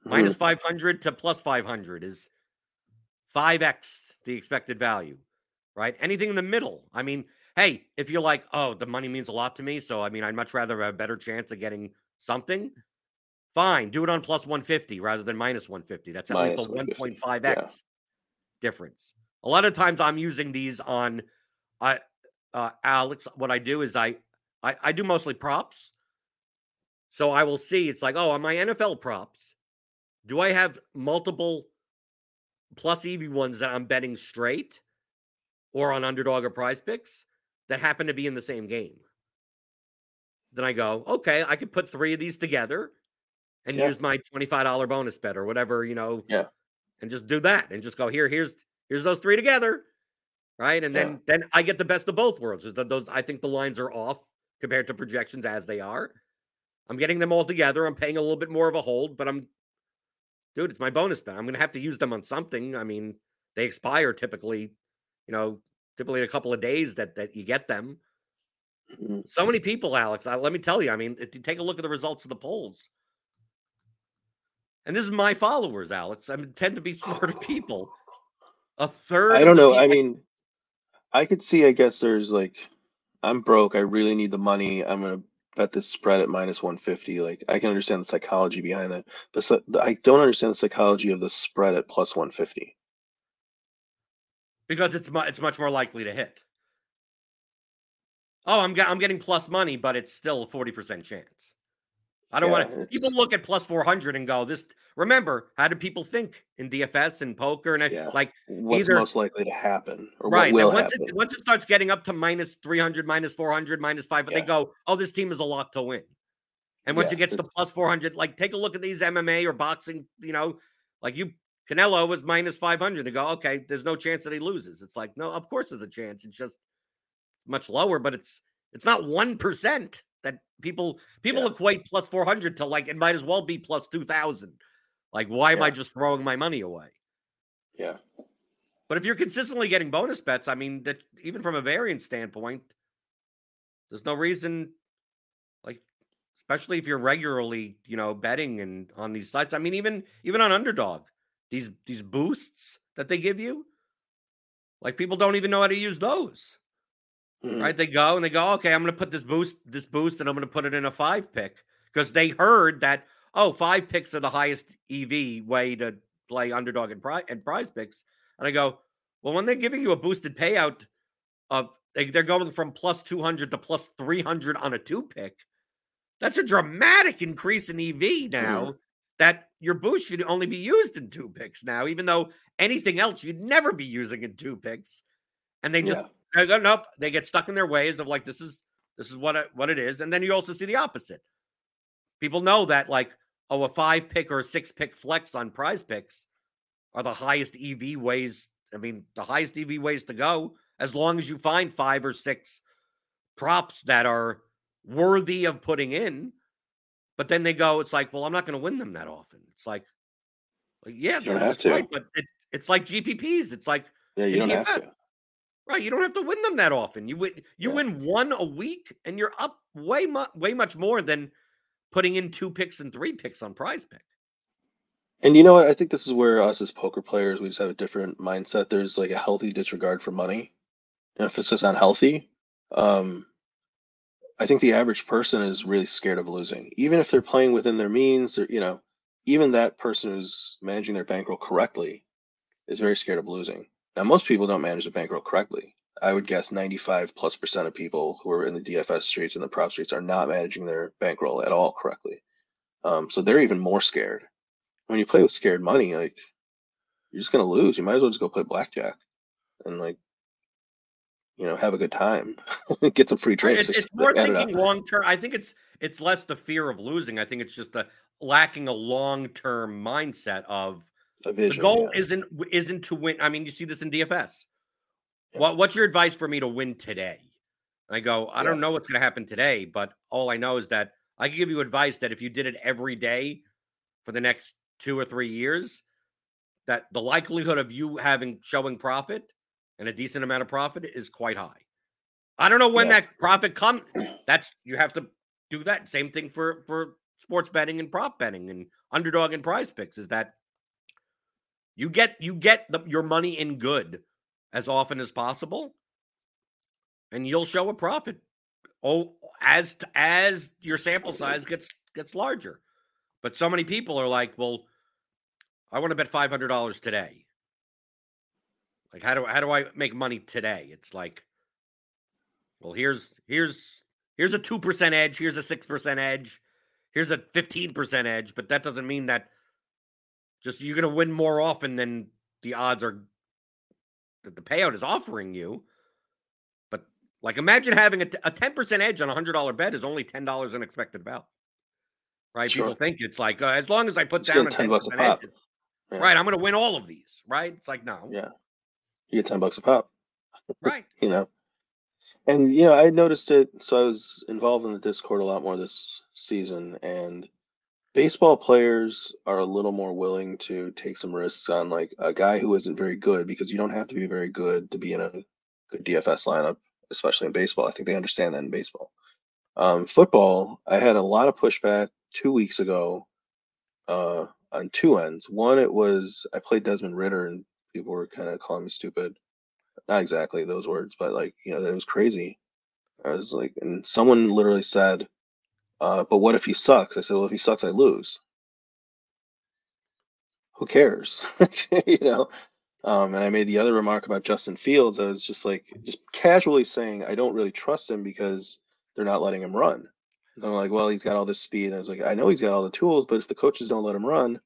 Mhm. Minus 500 to plus 500 is 5x the expected value, right? Anything in the middle. I mean, hey, if you're like, oh, the money means a lot to me. So, I mean, I'd much rather have a better chance of getting something. Fine. Do it on plus 150 rather than minus 150. That's at least a 1.5x difference. A lot of times I'm using these on I uh Alex. What I do is I I, I do mostly props. So I will see it's like, oh, on my NFL props, do I have multiple plus EV ones that I'm betting straight or on underdog or PrizePicks that happen to be in the same game? Then I go, okay, I could put three of these together and Yeah. use my $25 bonus bet or whatever, you know, Yeah. and just do that and just go here, here's here's those three together. Right. And then Yeah. then I get the best of both worlds. Is that those I think the lines are off compared to projections as they are. I'm getting them all together. I'm paying a little bit more of a hold, but I'm dude, it's my bonus bet. I'm gonna have to use them on something. I mean, they expire typically, you know, typically in a couple of days that that you get them. Mhm. So many people, Alex. I, let me tell you. I mean, if you take a look at the results of the polls, and this is my followers, Alex. I mean, tend to be smarter people. A third. I don't know. I mean, I could see. I guess there's like, I'm broke. I really need the money. I'm gonna bet this spread at minus 150. Like, I can understand the psychology behind that. The, the I don't understand the psychology of the spread at plus 150. because it's mu- it's much more likely to hit. Oh, I'm get, I'm getting plus money, but it's still a forty percent chance. I don't Yeah, want to. People look at plus 400 and go, this. Remember, how do people think in DFS and poker? And Yeah. like, What's Either- most likely to happen, or right. what once happen? it, once it starts getting up to minus 300, minus 400, minus five, but they go, oh, this team is a lot to win. And once Yeah, it gets to plus 400, like, take a look at these MMA or boxing, you know, like you, Canelo was minus 500 to go, okay, there's no chance that he loses. It's like, no, of course there's a chance. It's just much lower, but it's, it's not 1% that people, people Yeah. equate plus 400 to like, it might as well be plus 2000. Like, why am I just throwing my money away? yeah, But if you're consistently getting bonus bets, I mean, that even from a variance standpoint, there's no reason, like, especially if you're regularly, you know, betting and on these sites. I mean, even even on underdog, these these boosts that they give you, like people don't even know how to use those. Mhm. Right? They go and they go, okay, I'm gonna put this boost, this boost, and I'm gonna put it in a five pick because they heard that, oh, five picks are the highest EV way to play underdog and prize and PrizePicks. And I go, well, when they're giving you a boosted payout of they, they're going from plus 200 to plus 300 on a two pick, that's a dramatic increase in EV now. That your boost should only be used in two picks now, even though anything else you'd never be using in two picks. And they just Yeah. They go, nope, they get stuck in their ways of like this is this is what it, what it is. And then you also see the opposite. People know that like oh a five pick or a six pick flex on PrizePicks are the highest EV ways. I mean, the highest EV ways to go as long as you find five or six props that are worthy of putting in. But then they go, it's like, well, I'm not going to win them that often. It's like, like, yeah, You don't have to. right, but it's it's like GPPs. It's like yeah, you don't have to. Right, you don't have to win them that often. You win, you Yeah. win one a week, and you're up way much, way much more than putting in two picks and three picks on PrizePick. And you know what? I think this is where us as poker players, we just have a different mindset. There's like a healthy disregard for money, emphasis on healthy. Um, I think the average person is really scared of losing, even if they're playing within their means. Or you know, even that person who's managing their bankroll correctly is very scared of losing. Now, most people don't manage their bankroll correctly. I would guess 95 plus percent of people who are in the DFS streets and the prop streets are not managing their bankroll at all correctly. Um, so they're even more scared when you play with scared money, like you're just gonna lose. You might as well just go play blackjack and like, you know, have a good time, get some free drinks. It's, it's more add it up. thinking long term. I think it's it's less the fear of losing. I think it's just the lacking a long term mindset of vision. the goal yeah. isn't isn't to win. I mean, you see this in DFS. Yeah. What what's your advice for me to win today? And I go, I don't know what's going to happen today, but all I know is that I can give you advice that if you did it every day for the next two or three years, that the likelihood of you having showing profit and a decent amount of profit is quite high. I don't know when Yeah. that profit come. That's you have to do that. Same thing for for sports betting and prop betting and underdog and PrizePicks is that you get you get the, your money in good as often as possible, and you'll show a profit. Oh, as as your sample size gets gets larger. But so many people are like, well, I want to bet five hundred dollars today. Like, how do how do I make money today? It's like, well, here's here's here's a two percent edge, here's a six percent edge, here's a fifteen percent edge, but that doesn't mean that just you're gonna win more often than the odds are that the payout is offering you. But like, imagine having a t- a ten percent edge on a hundred dollar bet is only ten dollars in expected value. Right? Sure. People think it's like uh, as long as I put Just down a 10 bucks a pop. edge, Yeah. right? I'm going to win all of these. Right? It's like no. Yeah, you get ten bucks a pop. Right. you know. And you know, I noticed it. So I was involved in the Discord a lot more this season, and baseball players are a little more willing to take some risks on like a guy who isn't very good because you don't have to be very good to be in a good DFS lineup, especially in baseball. I think they understand that in baseball. Um, football, I had a lot of pushback two weeks ago uh, on two ends. One, it was I played Desmond Ridder, and people were kind of calling me stupid not exactly those words, but like, you know, it was crazy. I was like, and someone literally said, uh, but what if he sucks? I said, well, if he sucks, I lose. Who cares? you know? Um, and I made the other remark about Justin Fields. I was just like, just casually saying, I don't really trust him because they're not letting him run. And I'm like, well, he's got all this speed. And I was like, I know he's got all the tools, but if the coaches don't let him run,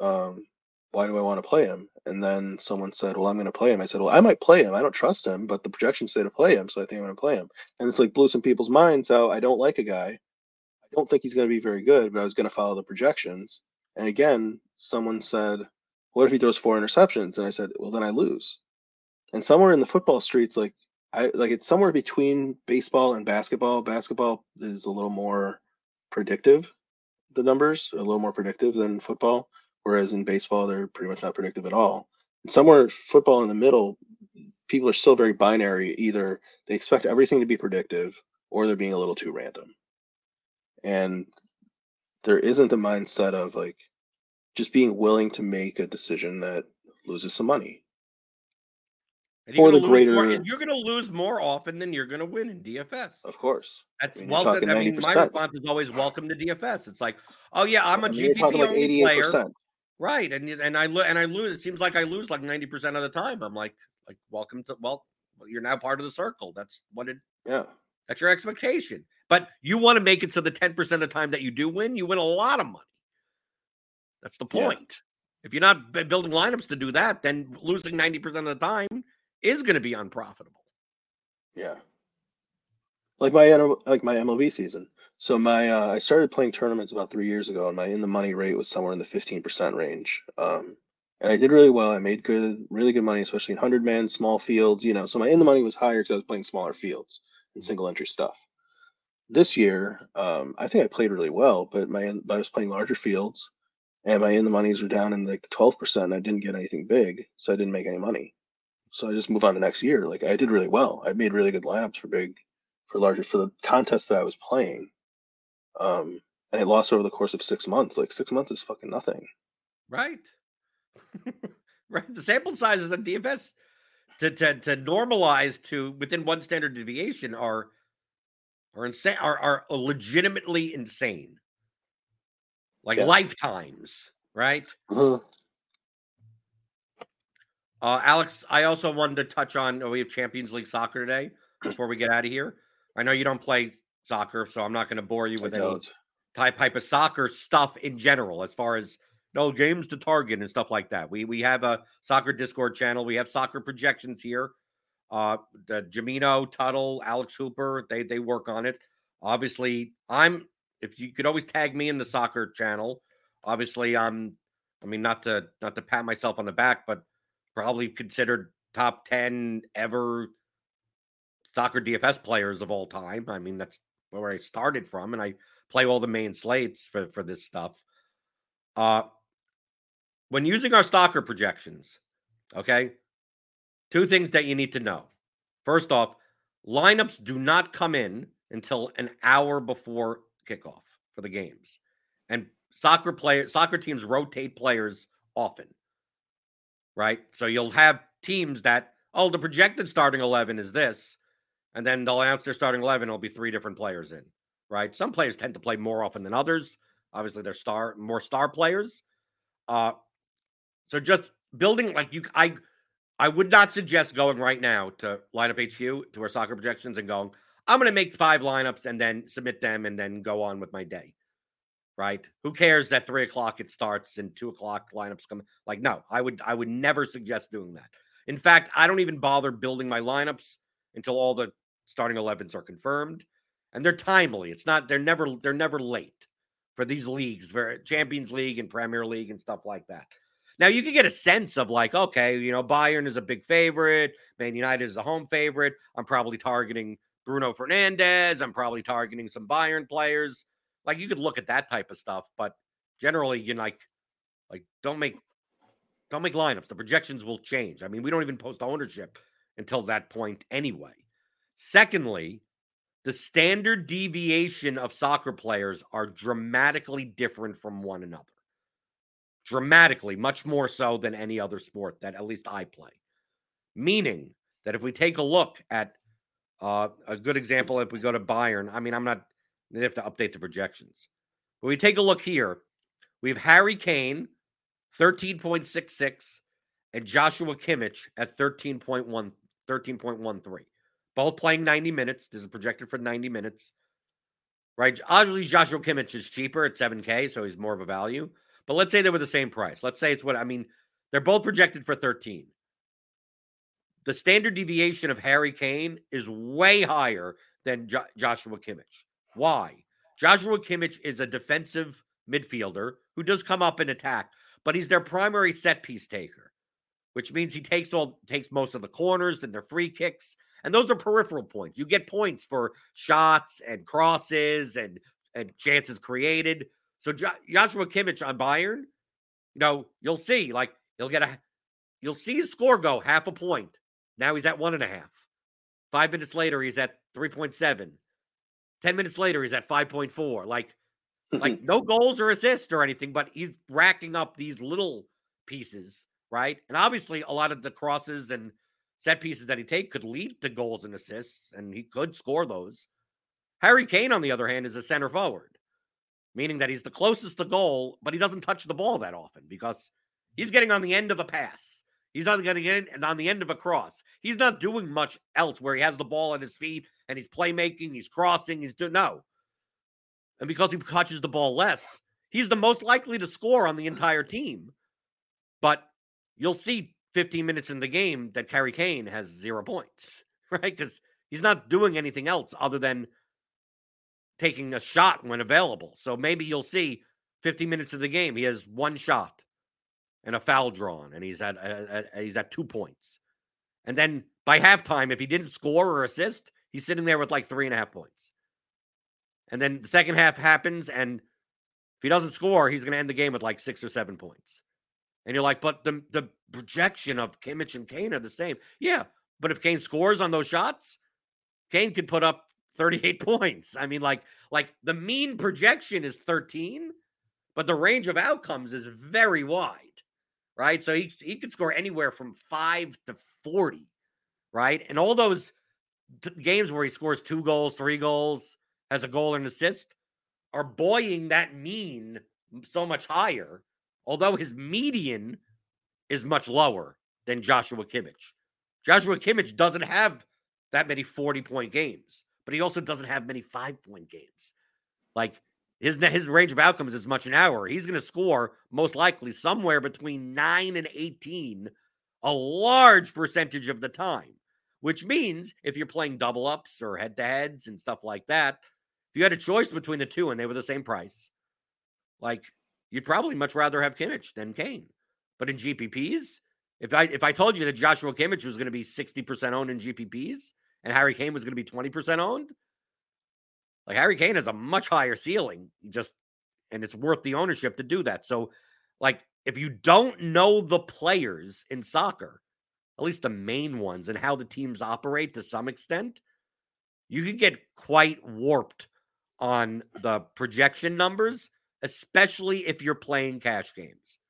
um, why do I want to play him? And then someone said, well, I'm going to play him. I said, well, I might play him. I don't trust him, but the projections say to play him, so I think I'm going to play him. And it's like blew some people's minds how I don't like a guy. Don't think he's going to be very good, but I was going to follow the projections. And again, someone said, what if he throws four interceptions? And I said, well, then I lose. And somewhere in the football streets, like I like it's somewhere between baseball and basketball. Basketball is a little more predictive. The numbers are a little more predictive than football, whereas in baseball they're pretty much not predictive at all. And somewhere football in the middle, people are still very binary. Either they expect everything to be predictive, or they're being a little too random. And there isn't a mindset of like just being willing to make a decision that loses some money Or the lose more- greater- you're going to lose more often than you're going to win in DFS. of course. That's I mean, welcome. I mean, my response is always welcome to DFS. It's like, oh yeah, I'm a I mean, GPP like only player, right? And and I lo- and I lose. It seems like I lose like ninety percent of the time. I'm like, like welcome to well, you're now part of the circle. That's what it. Yeah. That's your expectation. But you want to make it so the ten percent of the time that you do win, you win a lot of money. That's the Yeah. point. If you're not building lineups to do that, then losing ninety percent of the time is going to be unprofitable. Yeah. Like my like my MLB season. So my uh, I started playing tournaments about three years ago, and my in the money rate was somewhere in the fifteen percent range. Um, and I did really well. I made good, really good money, especially in hundred man small fields. You know, so my in the money was higher because I was playing smaller fields and single entry stuff. This year, um, I think I played really well, but my but I was playing larger fields, and my in the monies were down in like the twelve percent. I didn't get anything big, so I didn't make any money. So I just move on to next year. Like I did really well. I made really good lineups for big, for larger for the contest that I was playing. Um, and I lost over the course of six months. Like six months is fucking nothing. Right. right. The sample sizes of DFS to, to to normalize to within one standard deviation are are insane are, are legitimately insane. Like Yeah. lifetimes, right? Uh, Uh Alex, I also wanted to touch on oh, we have Champions League soccer today before we get out of here. I know you don't play soccer, so I'm not going to bore you I with any don't. type type of soccer stuff in general, as far as no games to target and stuff like that. We we have a soccer Discord channel. We have soccer projections here. Uh, the Jamino, Tuttle, Alex Hooper, they they work on it. Obviously, I'm. If you could always tag me in the soccer channel. Obviously, I'm. I mean, not to not to pat myself on the back, but probably considered top ten ever soccer DFS players of all time. I mean, that's where I started from, and I play all the main slates for for this stuff. Uh when using our stalker projections, okay, two things that you need to know. First off, lineups do not come in until an hour before kickoff for the games, and soccer player soccer teams rotate players often, right? So you'll have teams that oh the projected starting eleven is this, and then they'll announce their starting eleven. It'll be three different players in, right? Some players tend to play more often than others. Obviously, they're star more star players. Uh, so just building like you, I, I would not suggest going right now to LineupHQ to our soccer projections and going. I'm going to make five lineups and then submit them and then go on with my day. Right? Who cares that three o'clock it starts and two o'clock lineups come? Like, no, I would, I would never suggest doing that. In fact, I don't even bother building my lineups until all the starting 11s are confirmed and they're timely. It's not they're never they're never late for these leagues, for Champions League and Premier League and stuff like that. Now you can get a sense of like, okay, you know, Bayern is a big favorite, Man United is a home favorite. I'm probably targeting Bruno Fernandes. I'm probably targeting some Bayern players. Like you could look at that type of stuff, but generally, you're like, like don't make don't make lineups. The projections will change. I mean, we don't even post ownership until that point anyway. Secondly, the standard deviation of soccer players are dramatically different from one another. Dramatically, much more so than any other sport that at least I play. Meaning that if we take a look at uh, a good example, if we go to Bayern, I mean, I'm not, they have to update the projections. But we take a look here. We have Harry Kane, 13.66, and Joshua Kimmich at 13.1, 13.13. Both playing 90 minutes. This is projected for 90 minutes. right? Obviously, Joshua Kimmich is cheaper at 7K, so he's more of a value. But let's say they were the same price. Let's say it's what I mean. They're both projected for 13. The standard deviation of Harry Kane is way higher than jo- Joshua Kimmich. Why? Joshua Kimmich is a defensive midfielder who does come up and attack, but he's their primary set piece taker, which means he takes all takes most of the corners and their free kicks, and those are peripheral points. You get points for shots and crosses and and chances created. So jo- Joshua Kimmich on Bayern, you know, you'll see like he'll get a you'll see his score go half a point. Now he's at one and a half. Five minutes later, he's at 3.7. 10 minutes later, he's at 5.4. Like, like no goals or assists or anything, but he's racking up these little pieces, right? And obviously, a lot of the crosses and set pieces that he take could lead to goals and assists, and he could score those. Harry Kane, on the other hand, is a center forward, meaning that he's the closest to goal, but he doesn't touch the ball that often because he's getting on the end of a pass. He's on the end and on the end of a cross. He's not doing much else where he has the ball at his feet and he's playmaking, he's crossing, he's doing no. And because he touches the ball less, he's the most likely to score on the mm. entire team. But you'll see 15 minutes in the game that Harry Kane has zero points, right? Because he's not doing anything else other than taking a shot when available. So maybe you'll see 50 minutes of the game, he has one shot and a foul drawn, and he's at, at, at he's at two points. And then by halftime, if he didn't score or assist, he's sitting there with like three and a half points. And then the second half happens, and if he doesn't score, he's going to end the game with like six or seven points. And you're like, but the the projection of Kimmich and Kane are the same. Yeah, but if Kane scores on those shots, Kane could put up 38 points. I mean, like, like the mean projection is 13, but the range of outcomes is very wide right? So he, he could score anywhere from five to 40, right? And all those t- games where he scores two goals, three goals, has a goal and assist are buoying that mean so much higher, although his median is much lower than Joshua Kimmich. Joshua Kimmich doesn't have that many 40 point games, but he also doesn't have many five point games. Like his his range of outcomes is much an hour. He's going to score most likely somewhere between 9 and 18 a large percentage of the time. Which means if you're playing double ups or head to heads and stuff like that, if you had a choice between the two and they were the same price, like you'd probably much rather have Kimmich than Kane. But in GPPs, if I if I told you that Joshua Kimmich was going to be 60% owned in GPPs and Harry Kane was going to be 20% owned, like Harry Kane has a much higher ceiling, just and it's worth the ownership to do that. So, like, if you don't know the players in soccer, at least the main ones, and how the teams operate to some extent, you can get quite warped on the projection numbers, especially if you're playing cash games.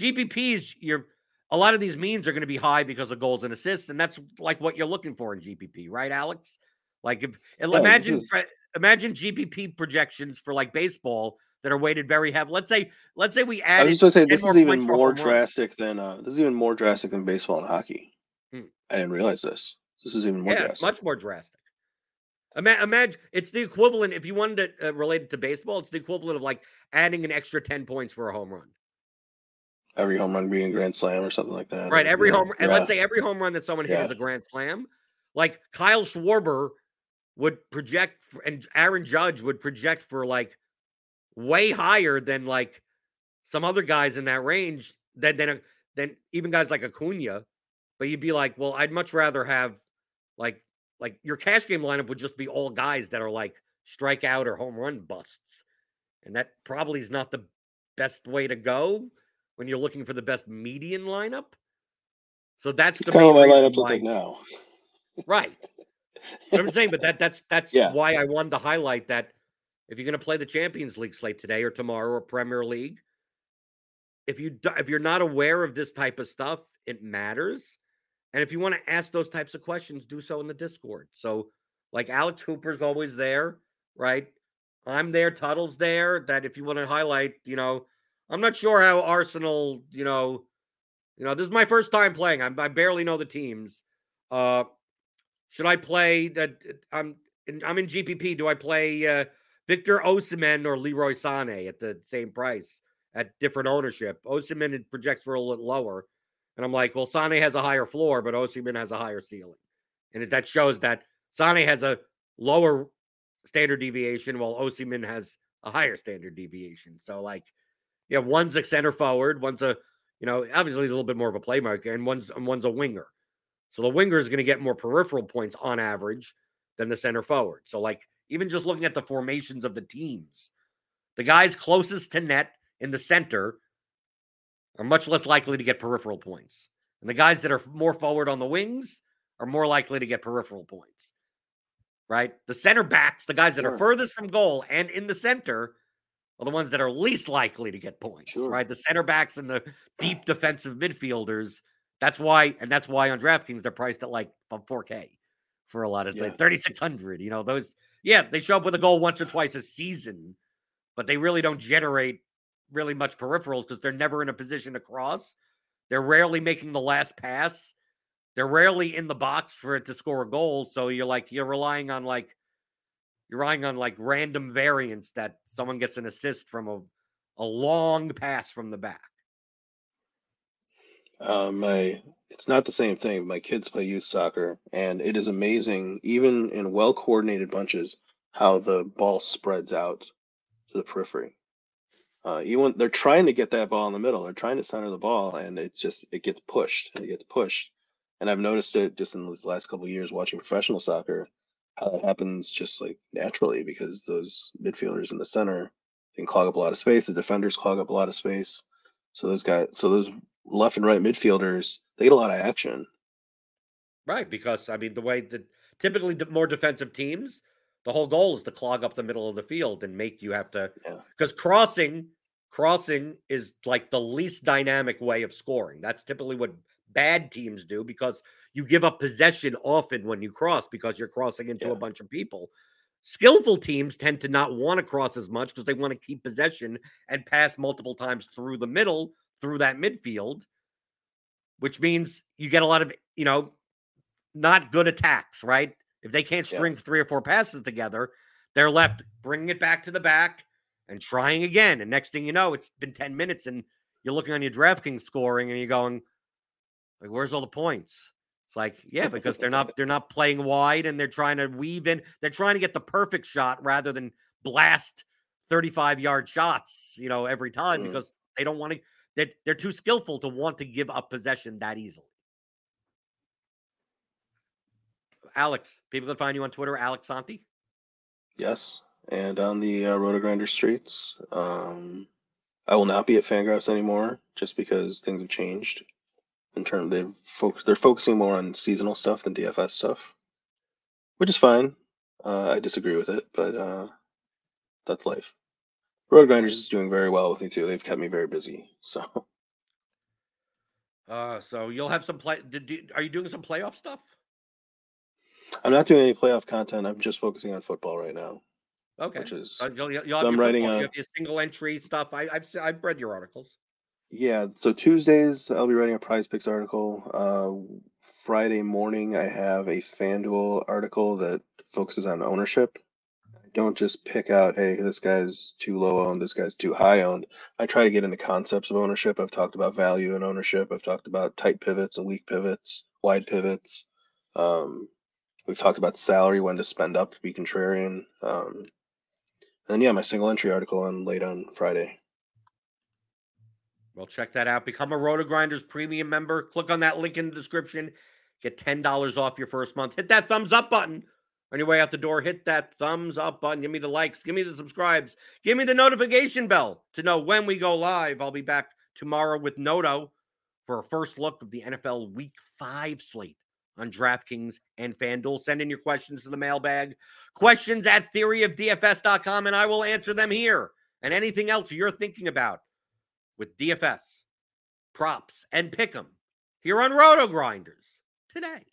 GPPs, you're a lot of these means are going to be high because of goals and assists, and that's like what you're looking for in GPP, right, Alex? Like if imagine imagine GPP projections for like baseball that are weighted very heavy. Let's say, let's say we add. I was just going to say this is even more drastic than uh, this is even more drastic than baseball and hockey. Hmm. I didn't realize this. This is even more yeah, drastic. much more drastic. Ima- imagine it's the equivalent. If you wanted to uh, relate it to baseball, it's the equivalent of like adding an extra ten points for a home run. Every home run being a grand slam or something like that. Right. Every yeah, home, and let's say every home run that someone hit is a grand slam. Like Kyle Schwarber would project for, and Aaron Judge would project for like way higher than like some other guys in that range than than than even guys like Acuna. But you'd be like, well, I'd much rather have like like your cash game lineup would just be all guys that are like strikeout or home run busts. And that probably is not the best way to go when you're looking for the best median lineup. So that's the kind of my lineup look like now. Right. I'm saying, but that that's that's yeah. why I wanted to highlight that if you're going to play the Champions League slate today or tomorrow or Premier League, if you if you're not aware of this type of stuff, it matters. And if you want to ask those types of questions, do so in the Discord. So, like Alex Hooper's always there, right? I'm there. Tuttle's there. That if you want to highlight, you know, I'm not sure how Arsenal, you know, you know, this is my first time playing. I'm, I barely know the teams. Uh, should I play that? I'm I'm in GPP. Do I play uh, Victor Osimhen or Leroy Sané at the same price at different ownership. Osimhen projects for a little lower. And I'm like, well, Sané has a higher floor, but Osimhen has a higher ceiling. And it, that shows that Sané has a lower standard deviation while Osimhen has a higher standard deviation. So, like, yeah, one's a center forward, one's a, you know, obviously he's a little bit more of a playmaker, and one's and one's a winger. So the winger is going to get more peripheral points on average than the center forward. So, like, even just looking at the formations of the teams, the guys closest to net in the center are much less likely to get peripheral points. And the guys that are more forward on the wings are more likely to get peripheral points. Right? The center backs, the guys that are furthest from goal and in the center, are the ones that are least likely to get points. Sure. Right? The center backs and the deep defensive midfielders. That's why, and that's why on DraftKings they're priced at like 4K for a lot of yeah. like 3600 you know those yeah they show up with a goal once or twice a season but they really don't generate really much peripherals because they're never in a position to cross they're rarely making the last pass they're rarely in the box for it to score a goal so you're like you're relying on like you're relying on like random variance that someone gets an assist from a, a long pass from the back uh, my it's not the same thing. My kids play youth soccer, and it is amazing, even in well coordinated bunches, how the ball spreads out to the periphery. Uh, even they're trying to get that ball in the middle, they're trying to center the ball, and it's just it gets pushed. It gets pushed, and I've noticed it just in the last couple years watching professional soccer, how that happens just like naturally because those midfielders in the center can clog up a lot of space. The defenders clog up a lot of space. So those guys, so those left and right midfielders, they get a lot of action. Right, because I mean the way that typically the more defensive teams, the whole goal is to clog up the middle of the field and make you have to because yeah. crossing crossing is like the least dynamic way of scoring. That's typically what bad teams do because you give up possession often when you cross because you're crossing into yeah. a bunch of people. Skillful teams tend to not want to cross as much because they want to keep possession and pass multiple times through the middle through that midfield, which means you get a lot of, you know, not good attacks, right? If they can't string yeah. three or four passes together, they're left bringing it back to the back and trying again. And next thing you know, it's been 10 minutes and you're looking on your DraftKings scoring and you're going, like, where's all the points? It's like, yeah, because they're not they're not playing wide and they're trying to weave in, they're trying to get the perfect shot rather than blast 35 yard shots, you know, every time mm. because they don't want to they're, they're too skillful to want to give up possession that easily. Alex, people can find you on Twitter, Alex Sonty. Yes, and on the uh, RotoGrinder streets. Um, I will not be at Fangraphs anymore, just because things have changed. In terms, they've focused. They're focusing more on seasonal stuff than DFS stuff, which is fine. Uh, I disagree with it, but uh, that's life. RotoGrinders is doing very well with me too. They've kept me very busy. So, uh, so you'll have some play. Did you, are you doing some playoff stuff? I'm not doing any playoff content. I'm just focusing on football right now. Okay. Which is uh, you'll, you'll I'm writing a, you have your single entry stuff. I, I've I've read your articles. Yeah. So Tuesdays I'll be writing a PrizePicks article. Uh, Friday morning I have a FanDuel article that focuses on ownership I don't just pick out, hey, this guy's too low owned, this guy's too high owned. I try to get into concepts of ownership. I've talked about value and ownership. I've talked about tight pivots and weak pivots, wide pivots. Um, we've talked about salary, when to spend up to be contrarian. Um, and yeah, my single entry article on late on Friday. Well, check that out. Become a RotoGrinders premium member. Click on that link in the description. Get $10 off your first month. Hit that thumbs up button on your way out the door, hit that thumbs up button. Give me the likes. Give me the subscribes. Give me the notification bell to know when we go live. I'll be back tomorrow with Noto for a first look of the NFL Week 5 slate on DraftKings and FanDuel. Send in your questions to the mailbag. Questions at theoryofdfs.com, and I will answer them here. And anything else you're thinking about with DFS, props, and pick 'em here on RotoGrinders today.